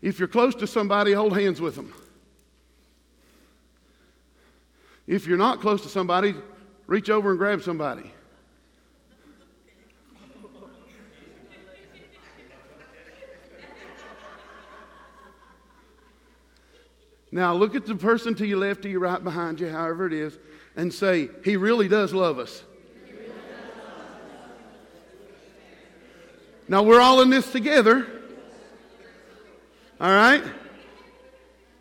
If you're close to somebody, hold hands with them. If you're not close to somebody, reach over and grab somebody. Now look at the person to your left, to your right, behind you, however it is, and say, He really does love us. Now we're all in this together. All right?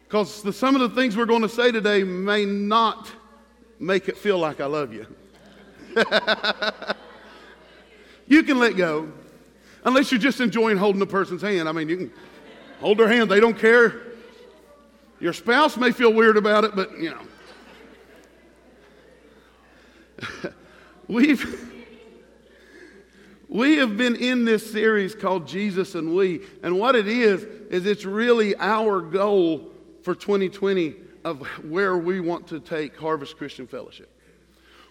Because some of the things we're going to say today may not make it feel like I love you. you can let go. Unless you're just enjoying holding a person's hand. I mean, you can hold their hand, they don't care. Your spouse may feel weird about it, but you know. We've. We have been in this series called Jesus and We. And what it is, is it's really our goal for 2020 of where we want to take Harvest Christian Fellowship.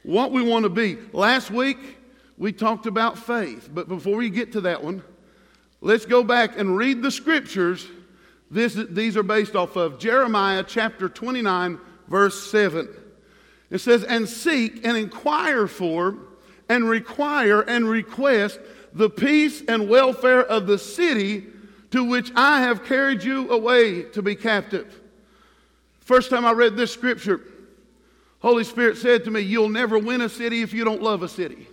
What we want to be. Last week, we talked about faith. But before we get to that one, let's go back and read the scriptures. This, these are based off of Jeremiah chapter 29, verse 7. It says, And seek and inquire for and require and request the peace and welfare of the city to which I have carried you away to be captive. First time I read this scripture, Holy Spirit said to me, You'll never win a city if you don't love a city.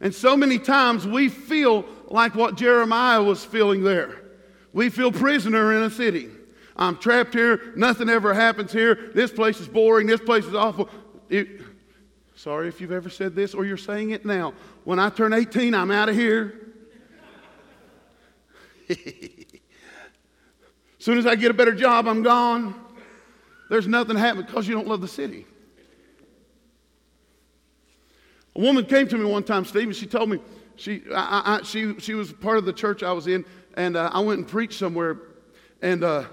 And so many times we feel like what Jeremiah was feeling there. We feel prisoner in a city. I'm trapped here. Nothing ever happens here. This place is boring. This place is awful. It, Sorry if you've ever said this or you're saying it now. When I turn 18, I'm out of here. as soon as I get a better job, I'm gone. There's nothing happening because you don't love the city. A woman came to me one time, Steve, and she told me she, I, I, she, she was part of the church I was in, and uh, I went and preached somewhere, and uh,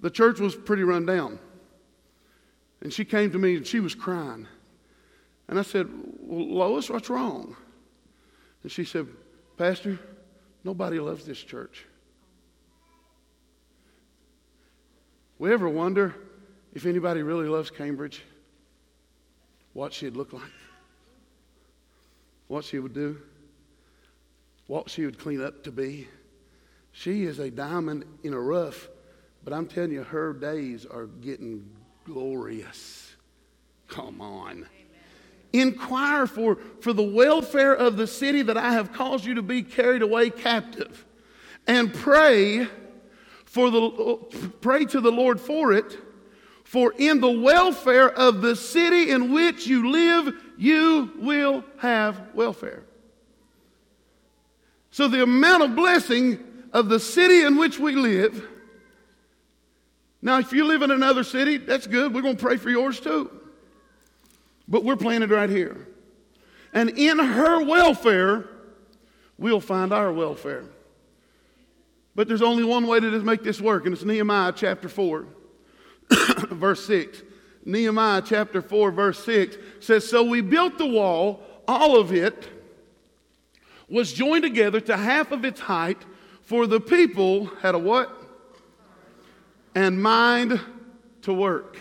the church was pretty run down. And she came to me and she was crying. And I said, well, Lois, what's wrong? And she said, Pastor, nobody loves this church. We ever wonder if anybody really loves Cambridge? What she'd look like? What she would do? What she would clean up to be? She is a diamond in a rough, but I'm telling you, her days are getting glorious. Come on. Inquire for, for the welfare of the city that I have caused you to be carried away captive. And pray for the pray to the Lord for it. For in the welfare of the city in which you live, you will have welfare. So the amount of blessing of the city in which we live. Now, if you live in another city, that's good. We're going to pray for yours too. But we're planted right here. And in her welfare, we'll find our welfare. But there's only one way to make this work, and it's Nehemiah chapter 4, verse 6. Nehemiah chapter 4, verse 6 says, So we built the wall, all of it was joined together to half of its height, for the people had a what? And mind to work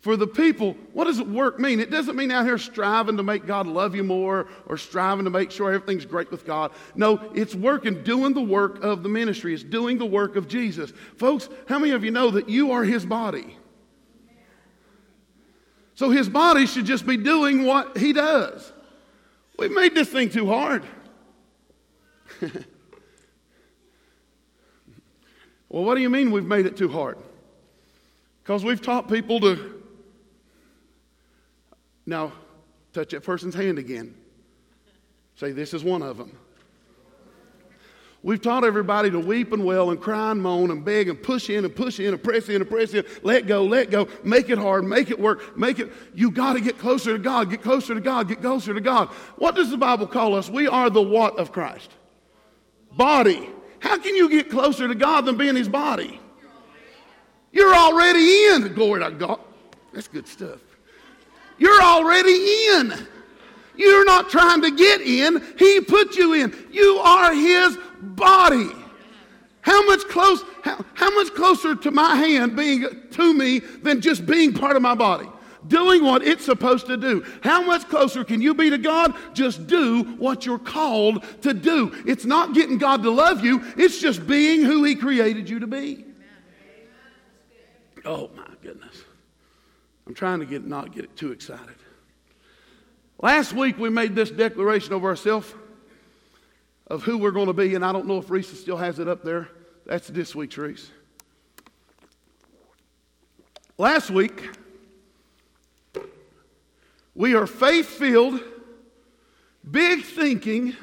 for the people, what does work mean? It doesn't mean out here striving to make God love you more or striving to make sure everything's great with God. No, it's working, doing the work of the ministry. It's doing the work of Jesus. Folks, how many of you know that you are his body? So his body should just be doing what he does. We've made this thing too hard. well, what do you mean we've made it too hard? Because we've taught people to now, touch that person's hand again. Say, This is one of them. We've taught everybody to weep and wail and cry and moan and beg and push in and push in and press in and press in. Let go, let go. Make it hard, make it work, make it. You got to get closer to God, get closer to God, get closer to God. What does the Bible call us? We are the what of Christ? Body. How can you get closer to God than being His body? You're already in. Glory to God. That's good stuff. You're already in. You're not trying to get in, He put you in. You are His body. How much close, how, how much closer to my hand being to me than just being part of my body? Doing what it's supposed to do. How much closer can you be to God? Just do what you're called to do. It's not getting God to love you, it's just being who He created you to be. Oh my. I'm trying to get not get too excited. Last week we made this declaration of ourselves of who we're going to be, and I don't know if Reese still has it up there. That's this week's Reese. Last week, we are faith filled, big thinking,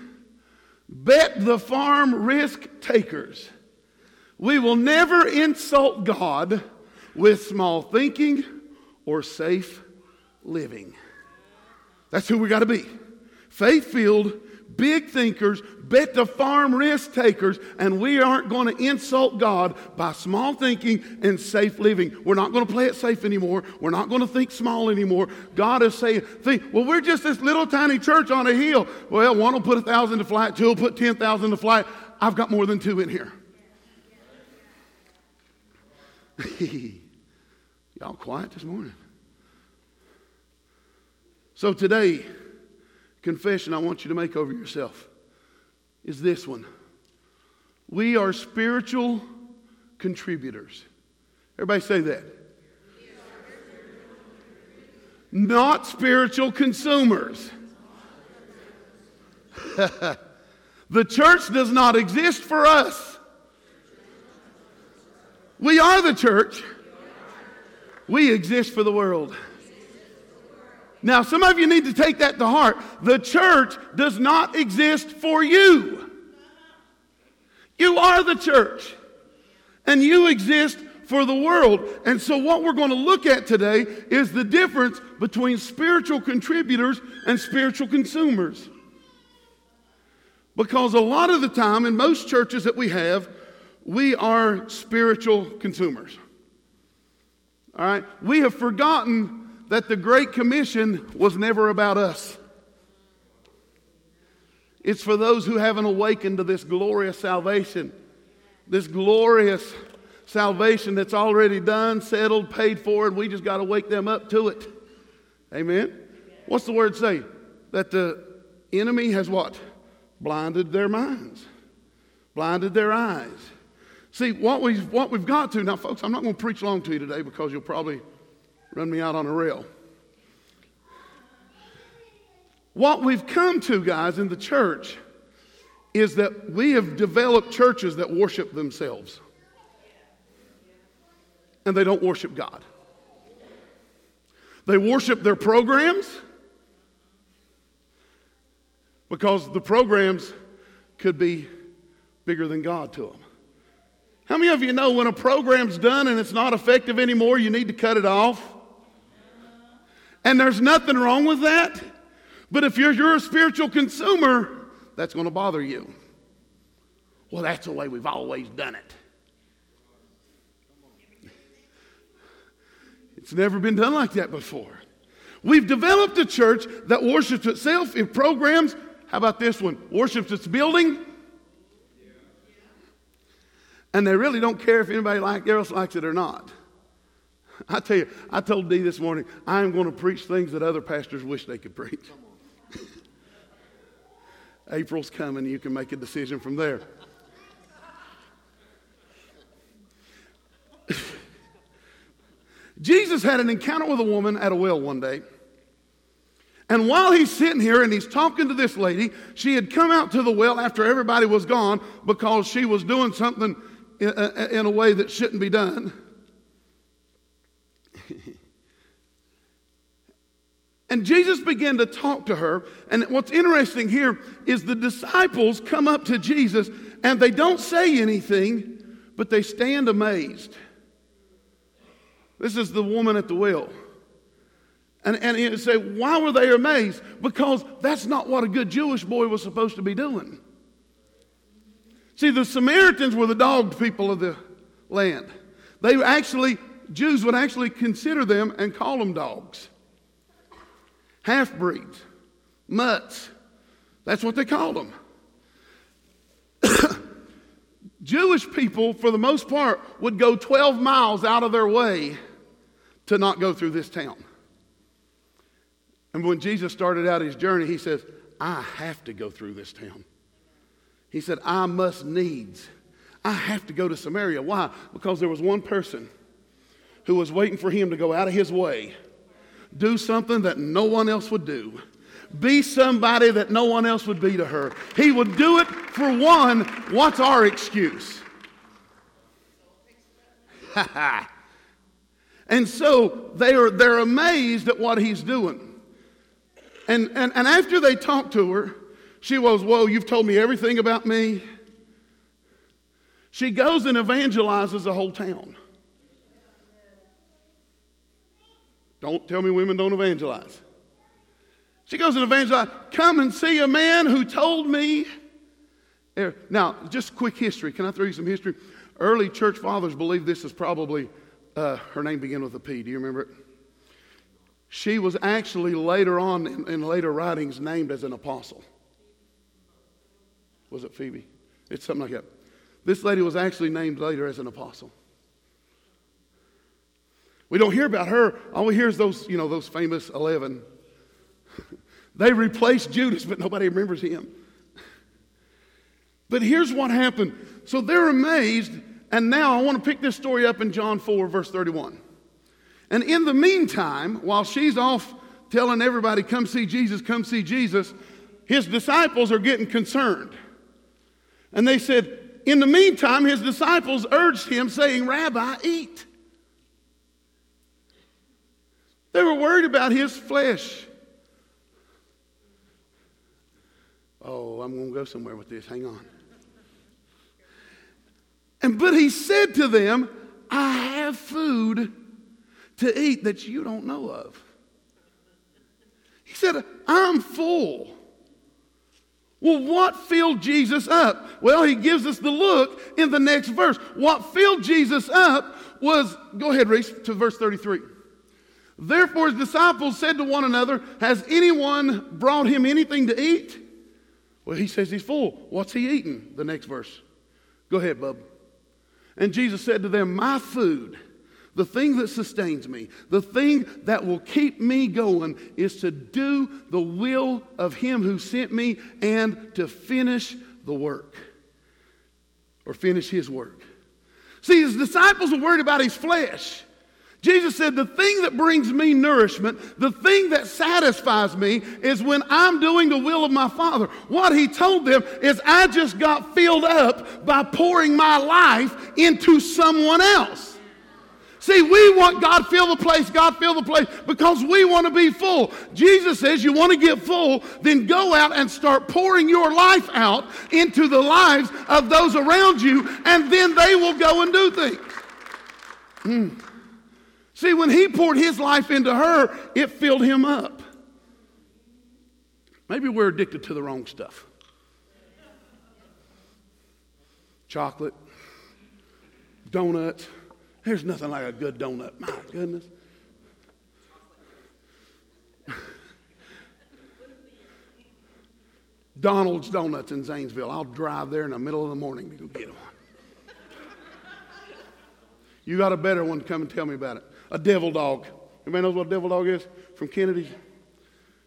bet the farm risk takers. We will never insult God with small thinking or safe living. That's who we got to be. Faith filled, big thinkers, bet the farm risk takers, and we aren't going to insult God by small thinking and safe living. We're not going to play it safe anymore. We're not going to think small anymore. God is saying, well, we're just this little tiny church on a hill. Well, one will put a thousand to flight, two will put 10,000 to flight. I've got more than two in here. Y'all quiet this morning. So today, confession I want you to make over yourself is this one. We are spiritual contributors. Everybody say that. Not spiritual consumers. the church does not exist for us. We are the church. We exist for the world. Now, some of you need to take that to heart. The church does not exist for you. You are the church, and you exist for the world. And so, what we're going to look at today is the difference between spiritual contributors and spiritual consumers. Because a lot of the time, in most churches that we have, we are spiritual consumers. All right? We have forgotten that the Great Commission was never about us. It's for those who haven't awakened to this glorious salvation, this glorious salvation that's already done, settled, paid for, and we just got to wake them up to it. Amen? What's the word say? That the enemy has what? Blinded their minds, blinded their eyes. See, what we've, what we've got to, now, folks, I'm not going to preach long to you today because you'll probably run me out on a rail. What we've come to, guys, in the church is that we have developed churches that worship themselves. And they don't worship God. They worship their programs because the programs could be bigger than God to them. How many of you know when a program's done and it's not effective anymore, you need to cut it off? And there's nothing wrong with that. But if you're, you're a spiritual consumer, that's going to bother you. Well, that's the way we've always done it. It's never been done like that before. We've developed a church that worships itself in programs. How about this one? Worships its building. And they really don't care if anybody like, else likes it or not. I tell you, I told Dee this morning, I am going to preach things that other pastors wish they could preach. April's coming, you can make a decision from there. Jesus had an encounter with a woman at a well one day. And while he's sitting here and he's talking to this lady, she had come out to the well after everybody was gone because she was doing something in, uh, uh, in a way that shouldn't be done. And Jesus began to talk to her. And what's interesting here is the disciples come up to Jesus and they don't say anything, but they stand amazed. This is the woman at the well. And, and you say, why were they amazed? Because that's not what a good Jewish boy was supposed to be doing. See, the Samaritans were the dogged people of the land. They actually, Jews would actually consider them and call them dogs half breeds, mutts. That's what they called them. Jewish people, for the most part, would go 12 miles out of their way to not go through this town. And when Jesus started out his journey, he says, I have to go through this town. He said, I must needs. I have to go to Samaria. Why? Because there was one person who was waiting for him to go out of his way, do something that no one else would do, be somebody that no one else would be to her. He would do it for one. What's our excuse? and so they are, they're amazed at what he's doing. And, and, and after they talk to her, she was, Whoa, you've told me everything about me. She goes and evangelizes the whole town. Don't tell me women don't evangelize. She goes and evangelizes. Come and see a man who told me. Now, just quick history. Can I throw you some history? Early church fathers believe this is probably, uh, her name began with a P. Do you remember it? She was actually later on in, in later writings named as an apostle. Was it Phoebe? It's something like that. This lady was actually named later as an apostle. We don't hear about her. All we hear is those, you know, those famous 11. they replaced Judas, but nobody remembers him. But here's what happened. So they're amazed, and now I want to pick this story up in John 4, verse 31. And in the meantime, while she's off telling everybody, come see Jesus, come see Jesus, his disciples are getting concerned. And they said, in the meantime, his disciples urged him, saying, Rabbi, eat. They were worried about his flesh. Oh, I'm going to go somewhere with this. Hang on. And but he said to them, I have food to eat that you don't know of. He said, I'm full. Well, what filled Jesus up? Well, he gives us the look in the next verse. What filled Jesus up was, go ahead, Reese, to verse 33. Therefore, his disciples said to one another, Has anyone brought him anything to eat? Well, he says he's full. What's he eating? The next verse. Go ahead, bub. And Jesus said to them, My food the thing that sustains me, the thing that will keep me going is to do the will of Him who sent me and to finish the work or finish His work. See, His disciples were worried about His flesh. Jesus said, The thing that brings me nourishment, the thing that satisfies me, is when I'm doing the will of my Father. What he told them is, I just got filled up by pouring my life into someone else. See, we want God fill the place, God fill the place because we want to be full. Jesus says you want to get full, then go out and start pouring your life out into the lives of those around you, and then they will go and do things. Mm. See, when he poured his life into her, it filled him up. Maybe we're addicted to the wrong stuff chocolate, donuts there's nothing like a good donut. My goodness. Donald's Donuts in Zanesville. I'll drive there in the middle of the morning to go get one. You got a better one, come and tell me about it. A devil dog. Anybody knows what a devil dog is? From Kennedy's?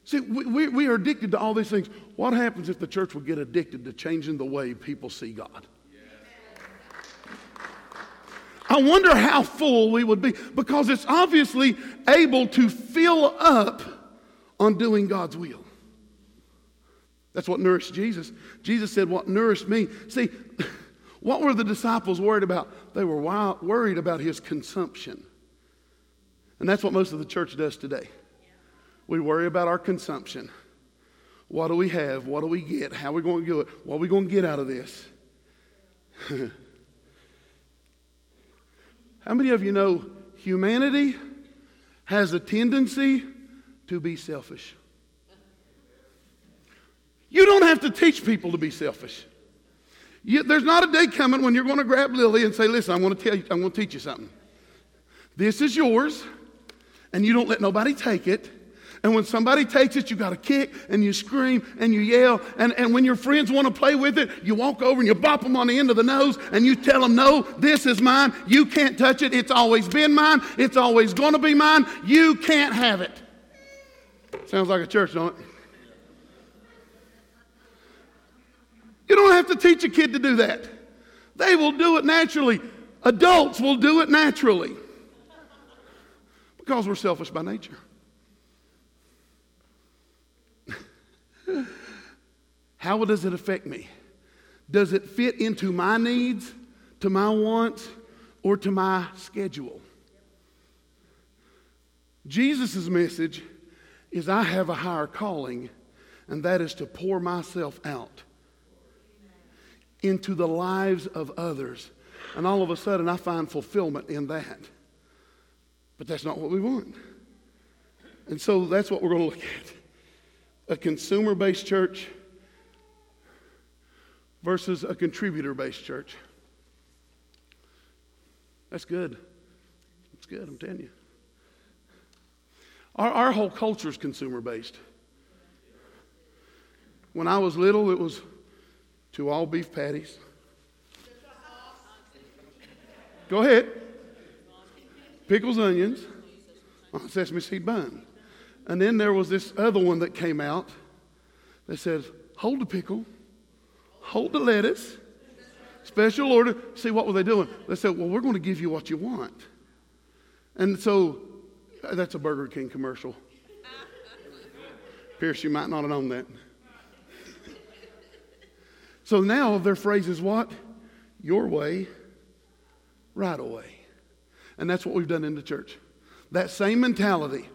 See, we, we, we are addicted to all these things. What happens if the church would get addicted to changing the way people see God? I wonder how full we would be because it's obviously able to fill up on doing God's will. That's what nourished Jesus. Jesus said, What nourished me. See, what were the disciples worried about? They were wild, worried about his consumption. And that's what most of the church does today. We worry about our consumption. What do we have? What do we get? How are we going to do it? What are we going to get out of this? How many of you know humanity has a tendency to be selfish? You don't have to teach people to be selfish. You, there's not a day coming when you're going to grab Lily and say, Listen, I'm going to tell you, I'm going to teach you something. This is yours, and you don't let nobody take it. And when somebody takes it, you got to kick and you scream and you yell. And, and when your friends want to play with it, you walk over and you bop them on the end of the nose and you tell them, No, this is mine. You can't touch it. It's always been mine. It's always going to be mine. You can't have it. Sounds like a church, don't it? You don't have to teach a kid to do that. They will do it naturally. Adults will do it naturally because we're selfish by nature. How does it affect me? Does it fit into my needs, to my wants, or to my schedule? Jesus' message is I have a higher calling, and that is to pour myself out into the lives of others. And all of a sudden, I find fulfillment in that. But that's not what we want. And so that's what we're going to look at a consumer based church versus a contributor based church. That's good. That's good, I'm telling you. Our, our whole culture is consumer based. When I was little, it was two all beef patties. Go ahead. Pickles, onions, sesame seed bun. And then there was this other one that came out that says, hold the pickle, hold the lettuce, special order. See, what were they doing? They said, well, we're going to give you what you want. And so that's a Burger King commercial. Pierce, you might not have known that. So now their phrase is what? Your way, right away. And that's what we've done in the church. That same mentality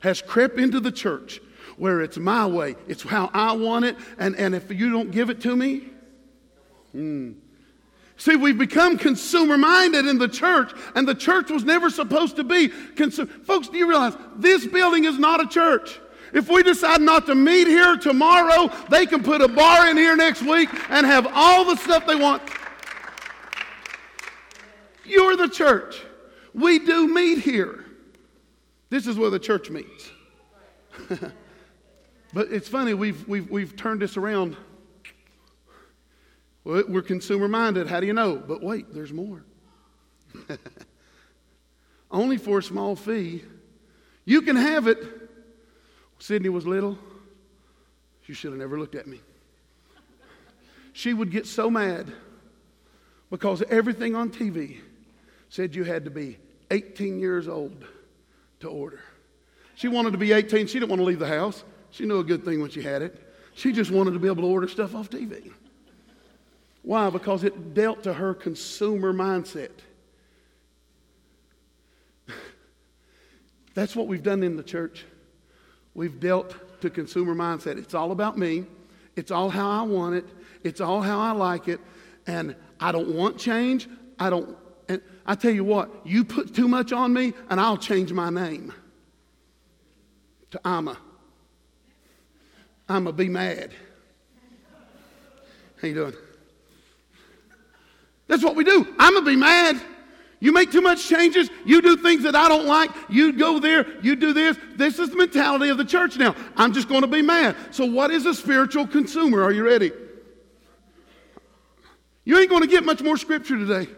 has crept into the church where it's my way, it's how I want it, and, and if you don't give it to me, hmm. See, we've become consumer minded in the church, and the church was never supposed to be consumer. Folks, do you realize this building is not a church? If we decide not to meet here tomorrow, they can put a bar in here next week and have all the stuff they want. You're the church. We do meet here. This is where the church meets. but it's funny, we've, we've, we've turned this around. We're consumer minded. How do you know? But wait, there's more. Only for a small fee. You can have it. Sydney was little. She should have never looked at me. She would get so mad because everything on TV said you had to be 18 years old to order. She wanted to be 18. She didn't want to leave the house. She knew a good thing when she had it. She just wanted to be able to order stuff off TV. Why? Because it dealt to her consumer mindset. That's what we've done in the church. We've dealt to consumer mindset. It's all about me. It's all how I want it. It's all how I like it. And I don't want change. I don't I tell you what, you put too much on me, and I'll change my name to Amma. I'ma be mad. How you doing? That's what we do. I'ma be mad. You make too much changes. You do things that I don't like. You go there. You do this. This is the mentality of the church now. I'm just going to be mad. So, what is a spiritual consumer? Are you ready? You ain't going to get much more scripture today.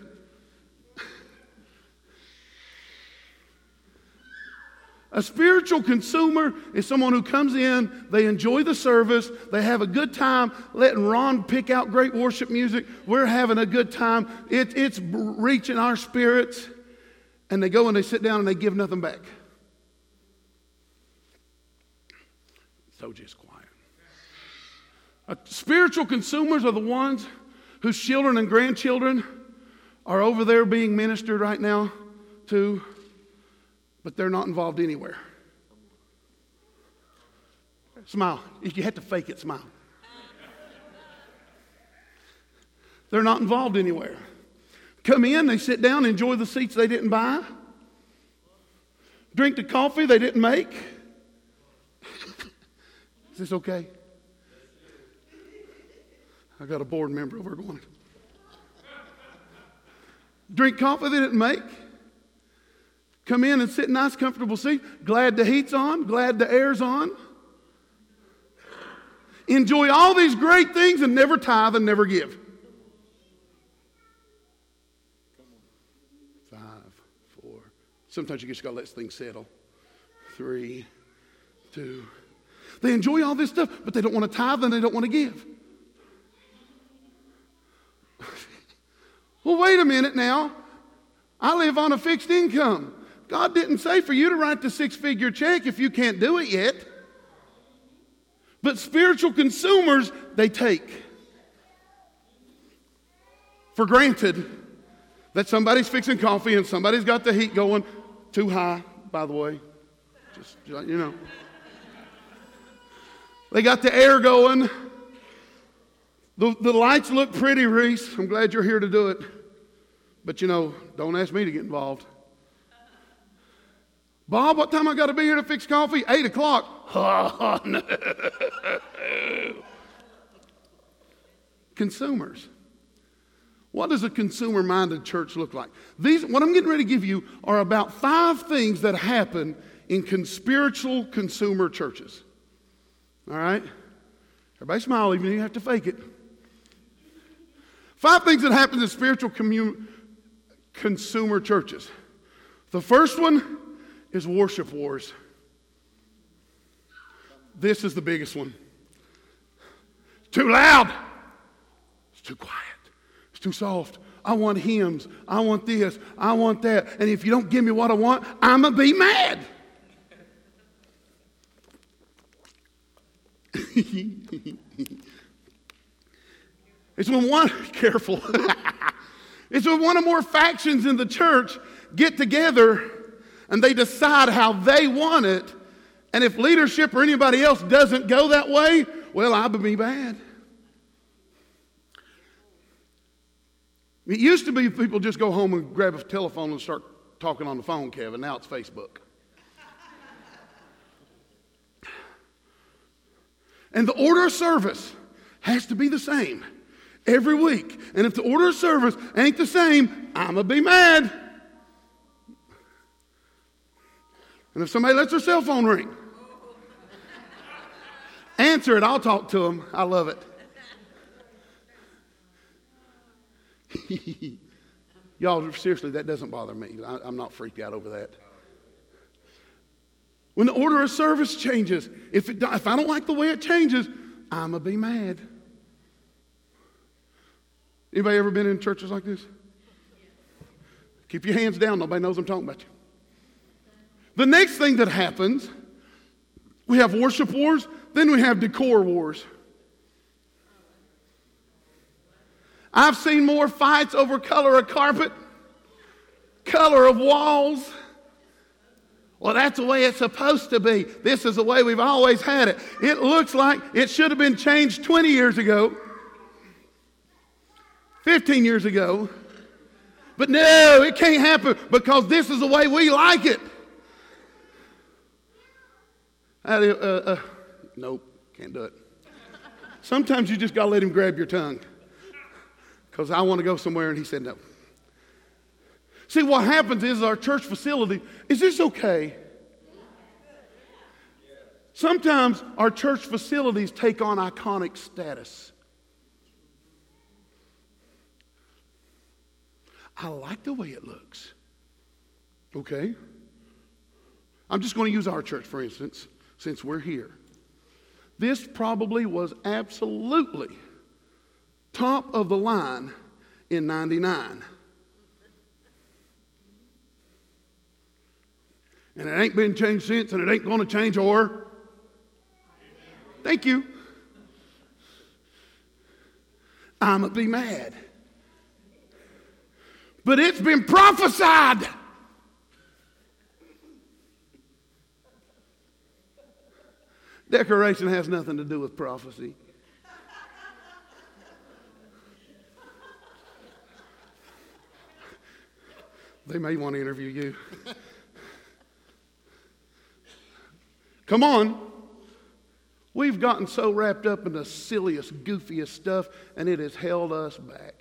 A spiritual consumer is someone who comes in, they enjoy the service, they have a good time, letting Ron pick out great worship music. We're having a good time. It, it's reaching our spirits. And they go and they sit down and they give nothing back. So just quiet. Uh, spiritual consumers are the ones whose children and grandchildren are over there being ministered right now to but they're not involved anywhere. Smile. If you had to fake it, smile. They're not involved anywhere. Come in, they sit down, enjoy the seats they didn't buy, drink the coffee they didn't make. Is this okay? I got a board member over going. Drink coffee they didn't make Come in and sit in nice, comfortable seat. Glad the heat's on, glad the air's on. Enjoy all these great things and never tithe and never give. Five, four. Sometimes you just gotta let things settle. Three, two. They enjoy all this stuff, but they don't want to tithe and they don't want to give. well, wait a minute now. I live on a fixed income. God didn't say for you to write the six figure check if you can't do it yet. But spiritual consumers, they take for granted that somebody's fixing coffee and somebody's got the heat going too high, by the way. Just, you know. They got the air going. The, the lights look pretty, Reese. I'm glad you're here to do it. But you know, don't ask me to get involved. Bob, what time I got to be here to fix coffee? Eight o'clock. Oh, no. Consumers. What does a consumer minded church look like? These, what I'm getting ready to give you are about five things that happen in spiritual consumer churches. All right? Everybody smile, even if you have to fake it. Five things that happen in spiritual commun- consumer churches. The first one is worship wars. This is the biggest one. It's too loud. It's too quiet. It's too soft. I want hymns. I want this. I want that. And if you don't give me what I want, I'm going to be mad. it's when one, careful, it's when one or more factions in the church get together and they decide how they want it. And if leadership or anybody else doesn't go that way, well, I would be bad. It used to be people just go home and grab a telephone and start talking on the phone, Kevin. Now it's Facebook. And the order of service has to be the same every week. And if the order of service ain't the same, I'm going to be mad. And if somebody lets their cell phone ring, answer it. I'll talk to them. I love it. Y'all, seriously, that doesn't bother me. I, I'm not freaked out over that. When the order of service changes, if, it, if I don't like the way it changes, I'm going to be mad. Anybody ever been in churches like this? Keep your hands down. Nobody knows I'm talking about you. The next thing that happens, we have worship wars, then we have decor wars. I've seen more fights over color of carpet, color of walls. Well, that's the way it's supposed to be. This is the way we've always had it. It looks like it should have been changed 20 years ago, 15 years ago. But no, it can't happen because this is the way we like it. Uh, uh, nope, can't do it. Sometimes you just got to let him grab your tongue because I want to go somewhere, and he said no. See, what happens is our church facility, is this okay? Sometimes our church facilities take on iconic status. I like the way it looks. Okay? I'm just going to use our church, for instance since we're here. This probably was absolutely top of the line in 99. And it ain't been changed since, and it ain't going to change or. Thank you. I'm going to be mad. But it's been prophesied. Decoration has nothing to do with prophecy. They may want to interview you. Come on. We've gotten so wrapped up in the silliest, goofiest stuff, and it has held us back.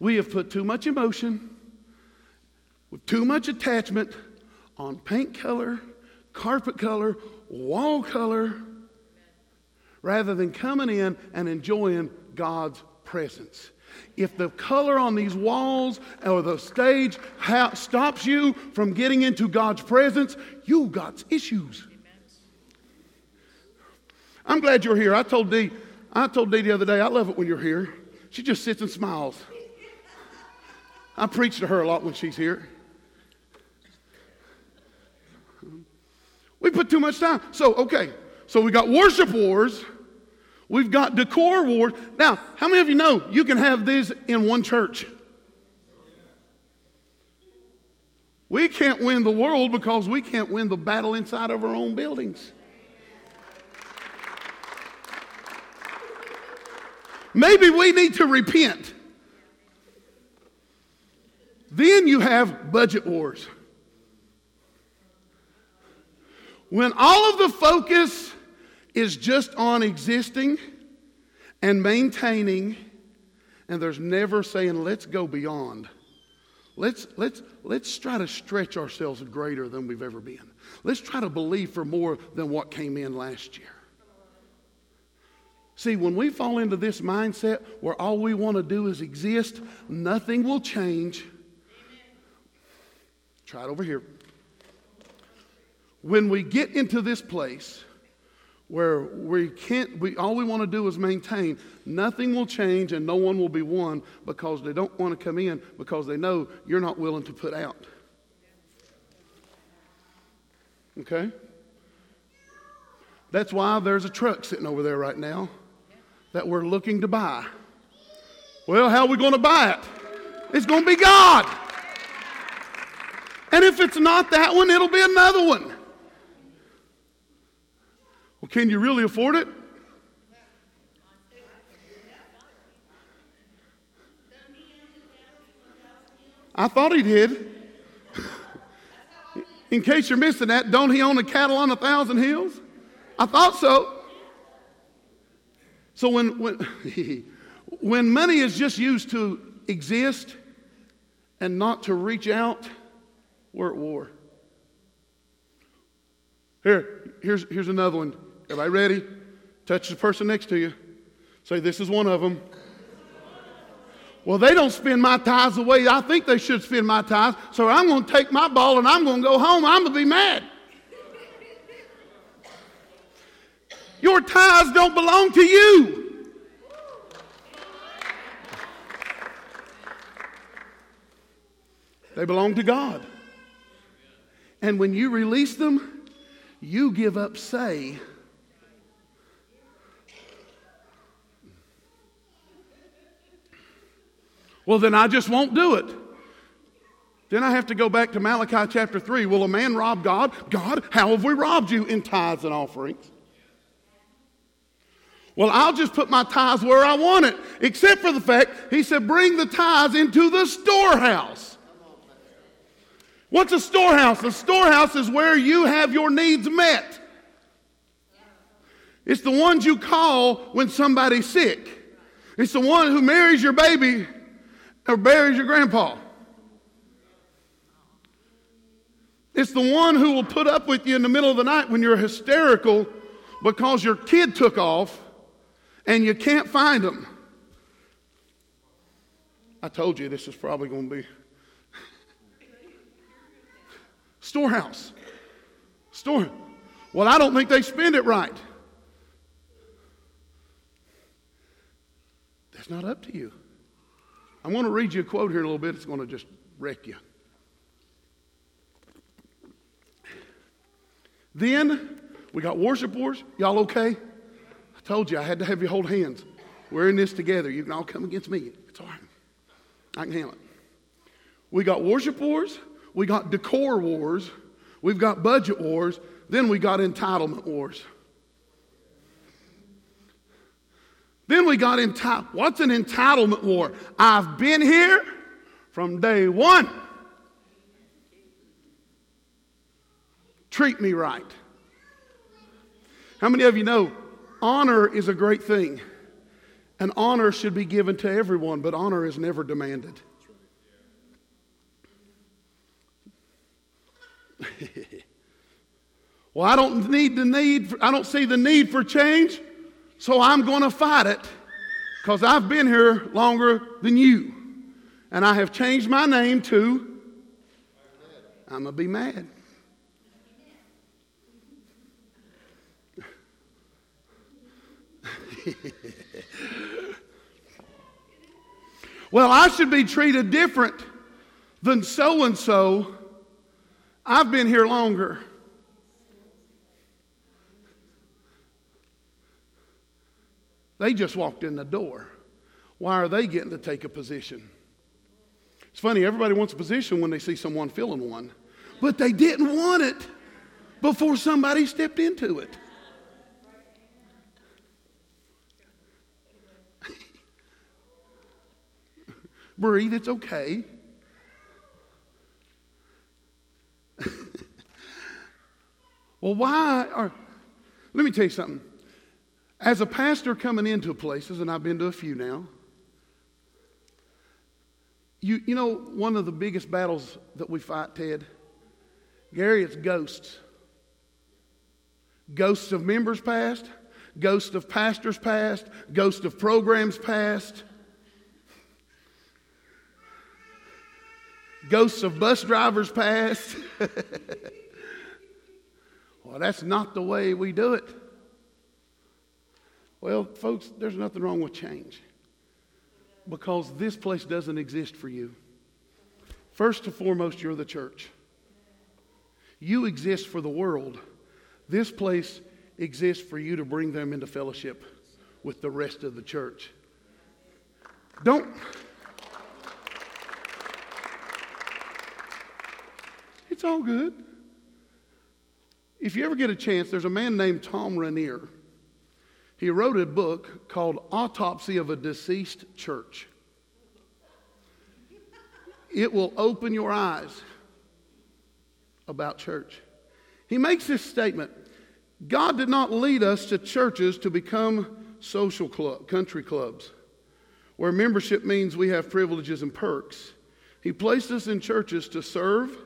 We have put too much emotion, with too much attachment on paint color, carpet color, wall color, rather than coming in and enjoying God's presence. If the color on these walls or the stage ha- stops you from getting into God's presence, you've got issues. I'm glad you're here. I told Dee, I told Dee the other day, I love it when you're here. She just sits and smiles. I preach to her a lot when she's here. We put too much time. So, okay, so we got worship wars. We've got decor wars. Now, how many of you know you can have these in one church? We can't win the world because we can't win the battle inside of our own buildings. Maybe we need to repent. Then you have budget wars. When all of the focus is just on existing and maintaining, and there's never saying, let's go beyond. Let's, let's, let's try to stretch ourselves greater than we've ever been. Let's try to believe for more than what came in last year. See, when we fall into this mindset where all we want to do is exist, nothing will change. Try it over here when we get into this place where we can't we all we want to do is maintain nothing will change and no one will be won because they don't want to come in because they know you're not willing to put out. Okay? That's why there's a truck sitting over there right now that we're looking to buy. Well how are we going to buy it? It's going to be god. And if it's not that one it'll be another one well, can you really afford it? I thought he did. In case you're missing that, don't he own a cattle on a thousand hills? I thought so. So when, when, when money is just used to exist and not to reach out, we're at war. Here, here's, here's another one. Everybody ready? Touch the person next to you. Say, This is one of them. Well, they don't spend my tithes the way I think they should spend my tithes, so I'm going to take my ball and I'm going to go home. I'm going to be mad. Your tithes don't belong to you. They belong to God. And when you release them, you give up say Well, then I just won't do it. Then I have to go back to Malachi chapter 3. Will a man rob God? God, how have we robbed you in tithes and offerings? Well, I'll just put my tithes where I want it, except for the fact he said, bring the tithes into the storehouse. What's a storehouse? A storehouse is where you have your needs met. It's the ones you call when somebody's sick. It's the one who marries your baby or buries your grandpa. It's the one who will put up with you in the middle of the night when you're hysterical because your kid took off and you can't find them. I told you this is probably going to be storehouse. Store. Well, I don't think they spend it right. That's not up to you. I'm going to read you a quote here in a little bit. It's going to just wreck you. Then we got worship wars. Y'all okay? I told you I had to have you hold hands. We're in this together. You can all come against me. It's all right. I can handle it. We got worship wars. We got decor wars. We've got budget wars. Then we got entitlement wars. Then we got entitled. What's an entitlement war? I've been here from day one. Treat me right. How many of you know honor is a great thing? And honor should be given to everyone, but honor is never demanded. well, I don't need the need, for, I don't see the need for change, so I'm going to fight it because I've been here longer than you. And I have changed my name to I'm going to be mad. well, I should be treated different than so and so. I've been here longer. They just walked in the door. Why are they getting to take a position? It's funny, everybody wants a position when they see someone filling one, but they didn't want it before somebody stepped into it. Breathe, it's okay. well, why are, let me tell you something. As a pastor coming into places, and I've been to a few now, you, you know, one of the biggest battles that we fight, Ted? Gary, it's ghosts. Ghosts of members past, ghosts of pastors past, ghosts of programs past. Ghosts of bus drivers past. well, that's not the way we do it. Well, folks, there's nothing wrong with change because this place doesn't exist for you. First and foremost, you're the church. You exist for the world. This place exists for you to bring them into fellowship with the rest of the church. Don't. It's all good. If you ever get a chance, there's a man named Tom Rainer. He wrote a book called Autopsy of a Deceased Church. It will open your eyes about church. He makes this statement God did not lead us to churches to become social club, country clubs, where membership means we have privileges and perks. He placed us in churches to serve,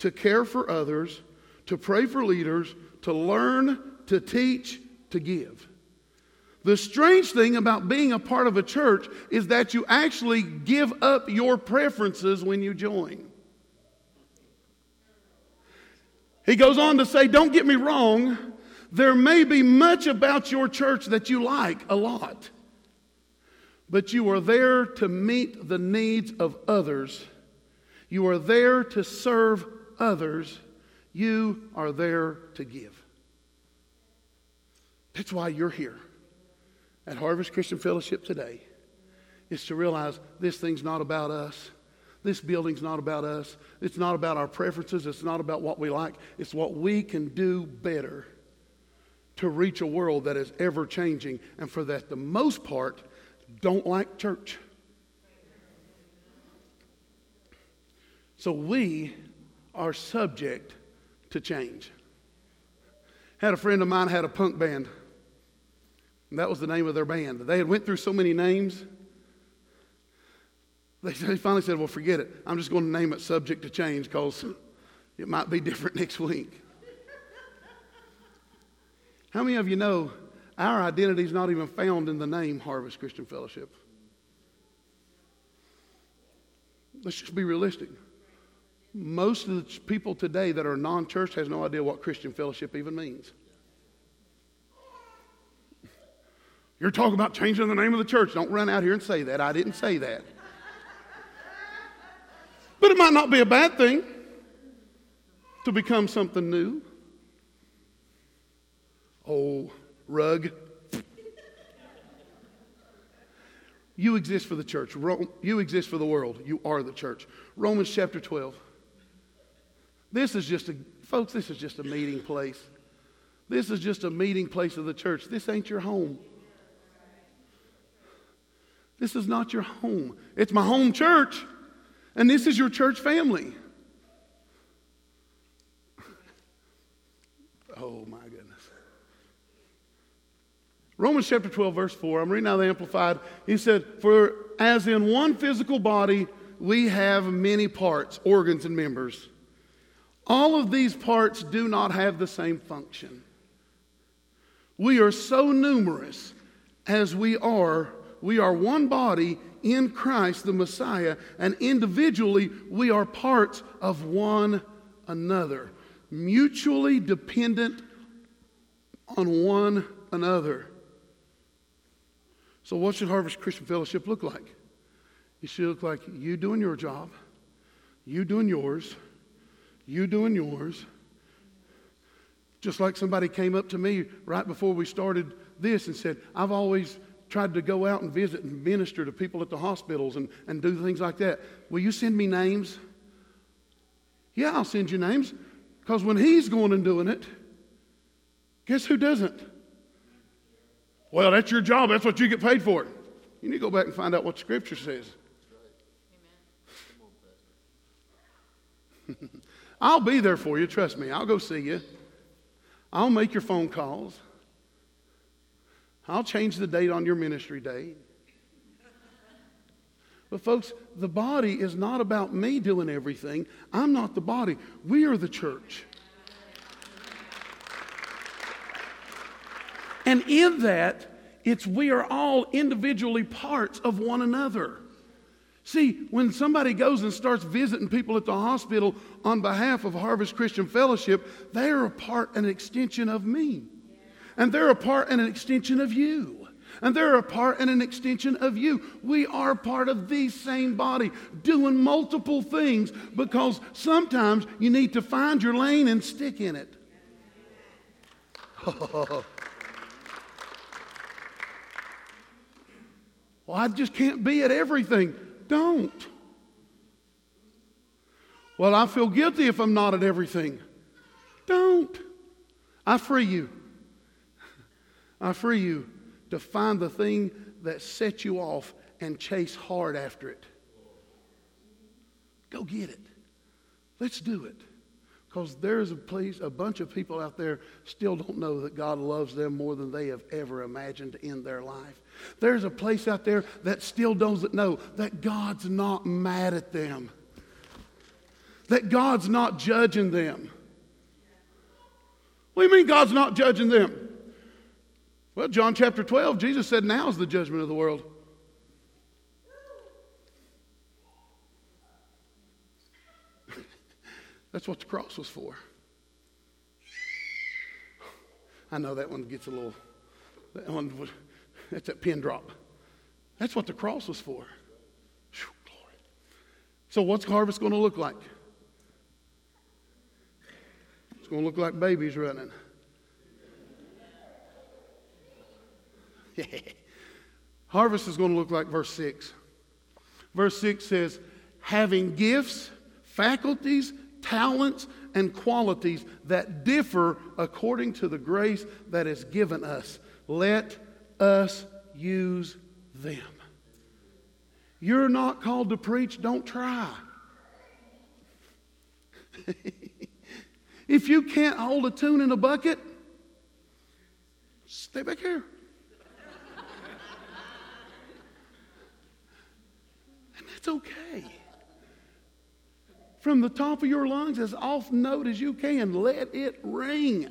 to care for others, to pray for leaders, to learn, to teach, to give. The strange thing about being a part of a church is that you actually give up your preferences when you join. He goes on to say, Don't get me wrong, there may be much about your church that you like a lot, but you are there to meet the needs of others. You are there to serve others. You are there to give. That's why you're here at Harvest Christian Fellowship today is to realize this thing's not about us. This building's not about us. It's not about our preferences. It's not about what we like. It's what we can do better to reach a world that is ever changing and for that, the most part, don't like church. So we are subject to change. Had a friend of mine had a punk band. That was the name of their band. They had went through so many names. They finally said, well, forget it. I'm just going to name it subject to change because it might be different next week. How many of you know our identity is not even found in the name Harvest Christian Fellowship? Let's just be realistic. Most of the people today that are non church has no idea what Christian fellowship even means. You're talking about changing the name of the church. Don't run out here and say that. I didn't say that. But it might not be a bad thing to become something new. Oh, rug. You exist for the church. You exist for the world. You are the church. Romans chapter 12. This is just a, folks, this is just a meeting place. This is just a meeting place of the church. This ain't your home. This is not your home. It's my home church, and this is your church family. oh my goodness. Romans chapter 12, verse 4, I'm reading out the Amplified. He said, For as in one physical body, we have many parts, organs, and members. All of these parts do not have the same function. We are so numerous as we are. We are one body in Christ, the Messiah, and individually we are parts of one another, mutually dependent on one another. So, what should Harvest Christian Fellowship look like? It should look like you doing your job, you doing yours, you doing yours. Just like somebody came up to me right before we started this and said, I've always tried to go out and visit and minister to people at the hospitals and, and do things like that. Will you send me names? Yeah, I'll send you names. Because when he's going and doing it, guess who doesn't? Well, that's your job. That's what you get paid for. You need to go back and find out what Scripture says. I'll be there for you, trust me. I'll go see you. I'll make your phone calls. I'll change the date on your ministry date. But, folks, the body is not about me doing everything. I'm not the body. We are the church. And in that, it's we are all individually parts of one another. See, when somebody goes and starts visiting people at the hospital on behalf of Harvest Christian Fellowship, they are a part, an extension of me. And they're a part and an extension of you. And they're a part and an extension of you. We are part of the same body, doing multiple things because sometimes you need to find your lane and stick in it. Well, I just can't be at everything. Don't. Well, I feel guilty if I'm not at everything. Don't. I free you. I free you to find the thing that sets you off and chase hard after it. Go get it. Let's do it. Because there's a place, a bunch of people out there still don't know that God loves them more than they have ever imagined in their life. There's a place out there that still doesn't know that God's not mad at them, that God's not judging them. What do you mean God's not judging them? Well, John chapter 12, Jesus said, Now is the judgment of the world. That's what the cross was for. I know that one gets a little, that one, that's that pin drop. That's what the cross was for. Whew, glory. So, what's harvest going to look like? It's going to look like babies running. harvest is going to look like verse 6. Verse 6 says, having gifts, faculties, talents, and qualities that differ according to the grace that is given us. Let us use them. You're not called to preach, don't try. if you can't hold a tune in a bucket, stay back here. Okay from the top of your lungs as off note as you can. Let it ring.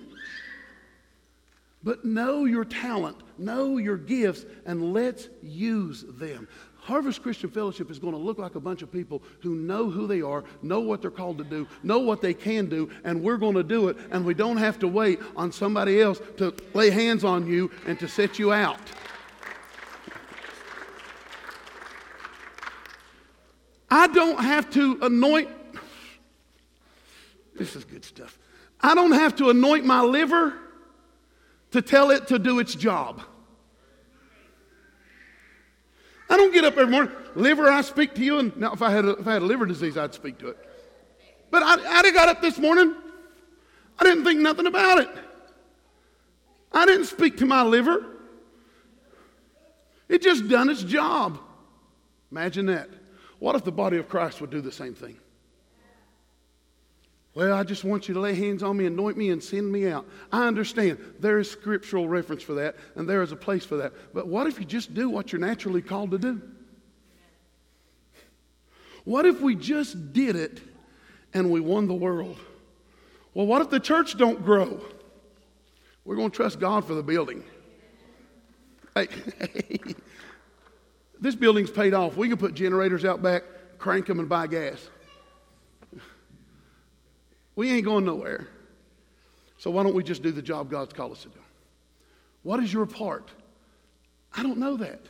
But know your talent, know your gifts, and let's use them. Harvest Christian Fellowship is going to look like a bunch of people who know who they are, know what they're called to do, know what they can do, and we're going to do it, and we don't have to wait on somebody else to lay hands on you and to set you out. I don't have to anoint this is good stuff. I don't have to anoint my liver to tell it to do its job. I don't get up every morning, liver, I speak to you. And now, if I had a, if I had a liver disease, I'd speak to it. But I, I'd have got up this morning. I didn't think nothing about it. I didn't speak to my liver. It just done its job. Imagine that. What if the body of Christ would do the same thing? Well, I just want you to lay hands on me, anoint me, and send me out. I understand there is scriptural reference for that, and there is a place for that. But what if you just do what you're naturally called to do? What if we just did it and we won the world? Well, what if the church don't grow? We're going to trust God for the building. Hey, this building's paid off. We can put generators out back, crank them, and buy gas. We ain't going nowhere. So why don't we just do the job God's called us to do? What is your part? I don't know that.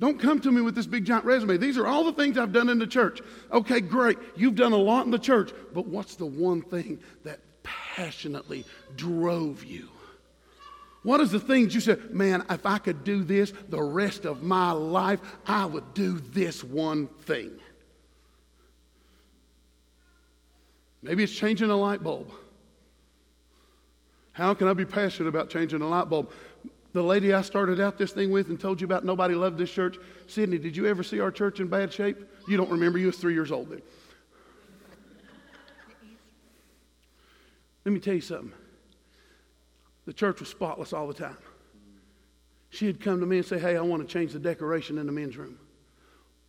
Don't come to me with this big giant resume. These are all the things I've done in the church. Okay, great. You've done a lot in the church, but what's the one thing that passionately drove you? What is the things you said, man, if I could do this the rest of my life, I would do this one thing? Maybe it's changing a light bulb. How can I be passionate about changing a light bulb? The lady I started out this thing with and told you about nobody loved this church, Sydney, did you ever see our church in bad shape? You don't remember, you was three years old then. Let me tell you something. The church was spotless all the time. She had come to me and say, Hey, I want to change the decoration in the men's room.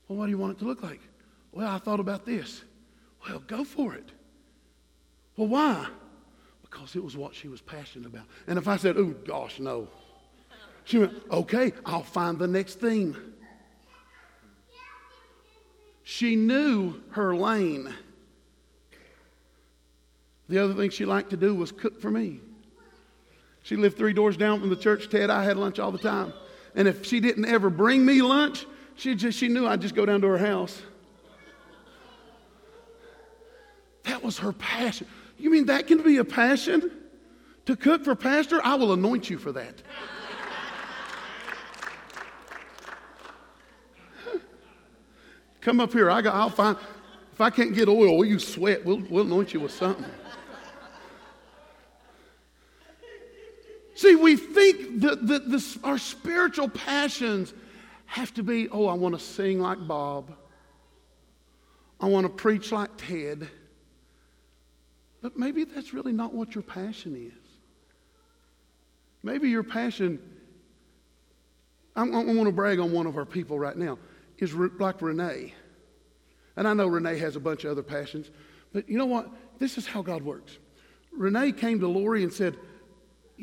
Well, what do you want it to look like? Well, I thought about this. Well, go for it. Well, why? Because it was what she was passionate about. And if I said, oh, gosh, no, she went, okay, I'll find the next theme. She knew her lane. The other thing she liked to do was cook for me. She lived three doors down from the church. Ted, I had lunch all the time. And if she didn't ever bring me lunch, she just she knew I'd just go down to her house. That was her passion. You mean that can be a passion? To cook for pastor? I will anoint you for that. Come up here. I got, I'll find, if I can't get oil, will you sweat? We'll, we'll anoint you with something. See, we think that, that this, our spiritual passions have to be oh, I want to sing like Bob. I want to preach like Ted. But maybe that's really not what your passion is. Maybe your passion, I, I want to brag on one of our people right now, is re, like Renee. And I know Renee has a bunch of other passions, but you know what? This is how God works. Renee came to Lori and said,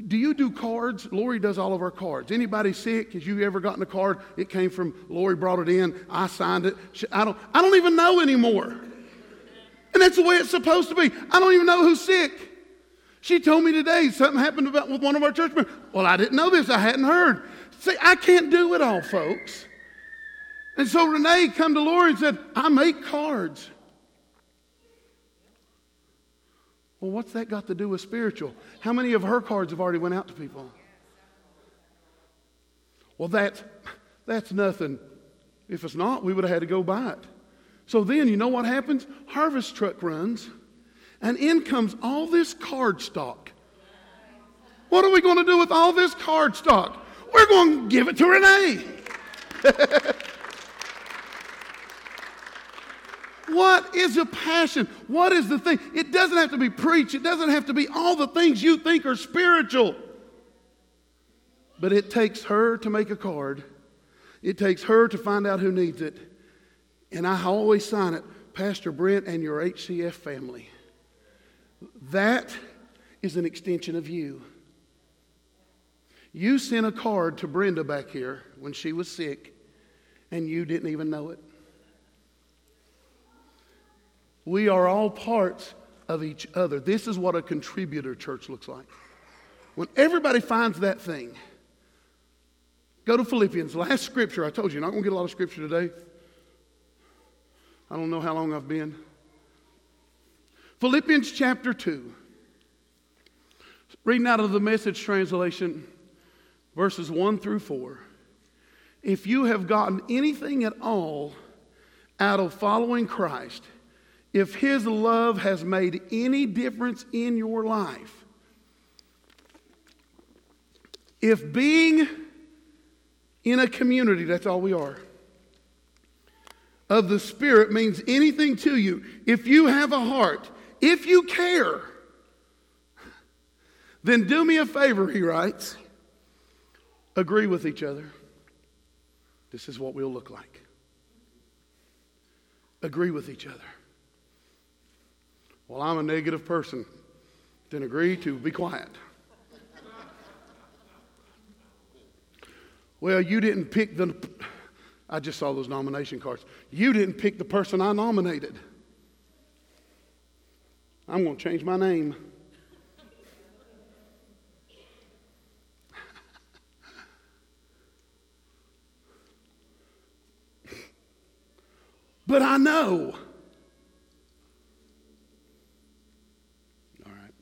do you do cards? Lori does all of our cards. Anybody sick? Has you ever gotten a card? It came from Lori, brought it in. I signed it. I don't, I don't even know anymore. And that's the way it's supposed to be. I don't even know who's sick. She told me today something happened about, with one of our church members. Well, I didn't know this. I hadn't heard. See, I can't do it all, folks. And so Renee come to Lori and said, I make cards. Well, what's that got to do with spiritual? How many of her cards have already went out to people? Well, that, that's nothing. If it's not, we would have had to go buy it. So then, you know what happens? Harvest truck runs, and in comes all this card stock. What are we going to do with all this card stock? We're going to give it to Renee. what is a passion? What is the thing? It doesn't have to be preached, it doesn't have to be all the things you think are spiritual. But it takes her to make a card, it takes her to find out who needs it and I always sign it, Pastor Brent and your HCF family. That is an extension of you. You sent a card to Brenda back here when she was sick, and you didn't even know it. We are all parts of each other. This is what a contributor church looks like. When everybody finds that thing, go to Philippians. Last scripture, I told you, you're not going to get a lot of scripture today. I don't know how long I've been. Philippians chapter 2. Reading out of the message translation, verses 1 through 4. If you have gotten anything at all out of following Christ, if his love has made any difference in your life, if being in a community, that's all we are, of the Spirit means anything to you, if you have a heart, If you care, then do me a favor, he writes. Agree with each other. This is what we'll look like. Agree with each other. Well, I'm a negative person. Then agree to be quiet. Well, you didn't pick the. I just saw those nomination cards. You didn't pick the person I nominated. I'm going to change my name. but I know. All right.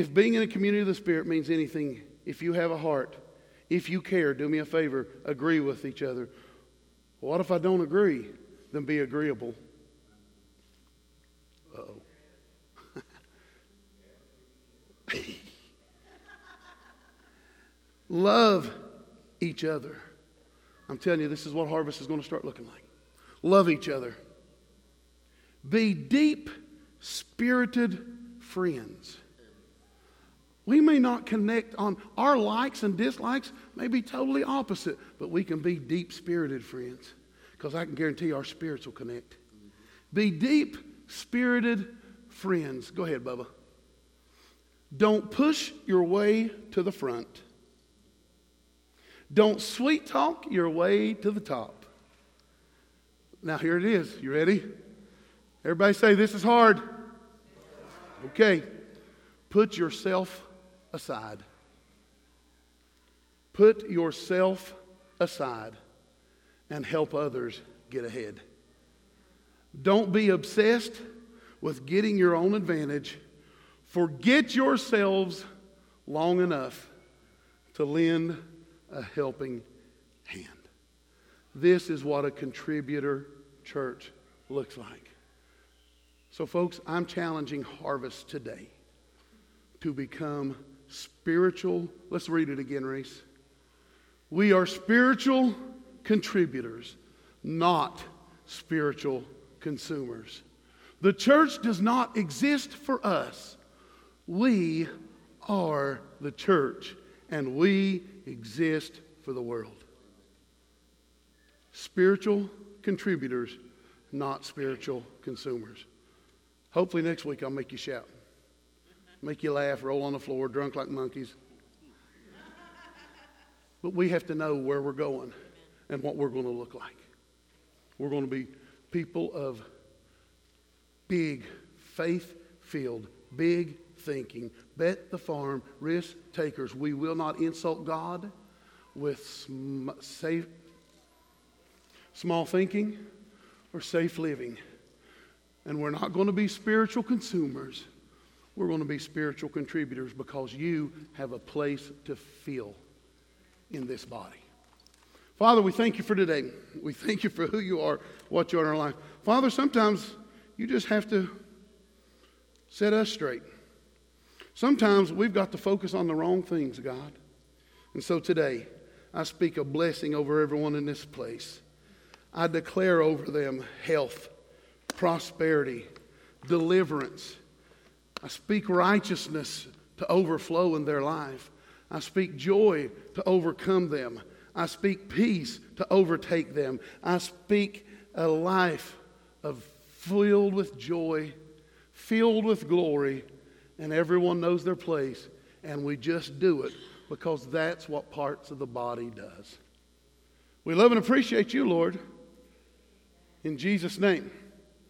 If being in a community of the Spirit means anything, if you have a heart, if you care, do me a favor, agree with each other. What if I don't agree? Then be agreeable. oh. Love each other. I'm telling you, this is what harvest is going to start looking like. Love each other. Be deep spirited friends. We may not connect on our likes and dislikes, may be totally opposite, but we can be deep spirited friends because I can guarantee our spirits will connect. Be deep spirited friends. Go ahead, Bubba. Don't push your way to the front. Don't sweet talk your way to the top. Now, here it is. You ready? Everybody say, This is hard. Okay. Put yourself aside. Put yourself aside and help others get ahead. Don't be obsessed with getting your own advantage. Forget yourselves long enough to lend a helping hand. This is what a contributor church looks like. So, folks, I'm challenging Harvest today to become spiritual. Let's read it again, Reese. We are spiritual contributors, not spiritual consumers. The church does not exist for us. We are the church, and we exist for the world. Spiritual contributors, not spiritual consumers. Hopefully, next week I'll make you shout, make you laugh, roll on the floor, drunk like monkeys. But we have to know where we're going and what we're going to look like. We're going to be people of big, faith filled, big thinking, bet the farm, risk takers. We will not insult God with sm- safe, small thinking or safe living. And we're not going to be spiritual consumers. We're going to be spiritual contributors because you have a place to fill in this body. Father, we thank you for today. We thank you for who you are, what you are in our life. Father, sometimes you just have to set us straight. Sometimes we've got to focus on the wrong things, God. And so today, I speak a blessing over everyone in this place. I declare over them health, prosperity, deliverance. I speak righteousness to overflow in their life. I speak joy to overcome them. I speak peace to overtake them. I speak a life of filled with joy, filled with glory, and everyone knows their place, and we just do it because that's what parts of the body does. We love and appreciate you, Lord. In Jesus' name.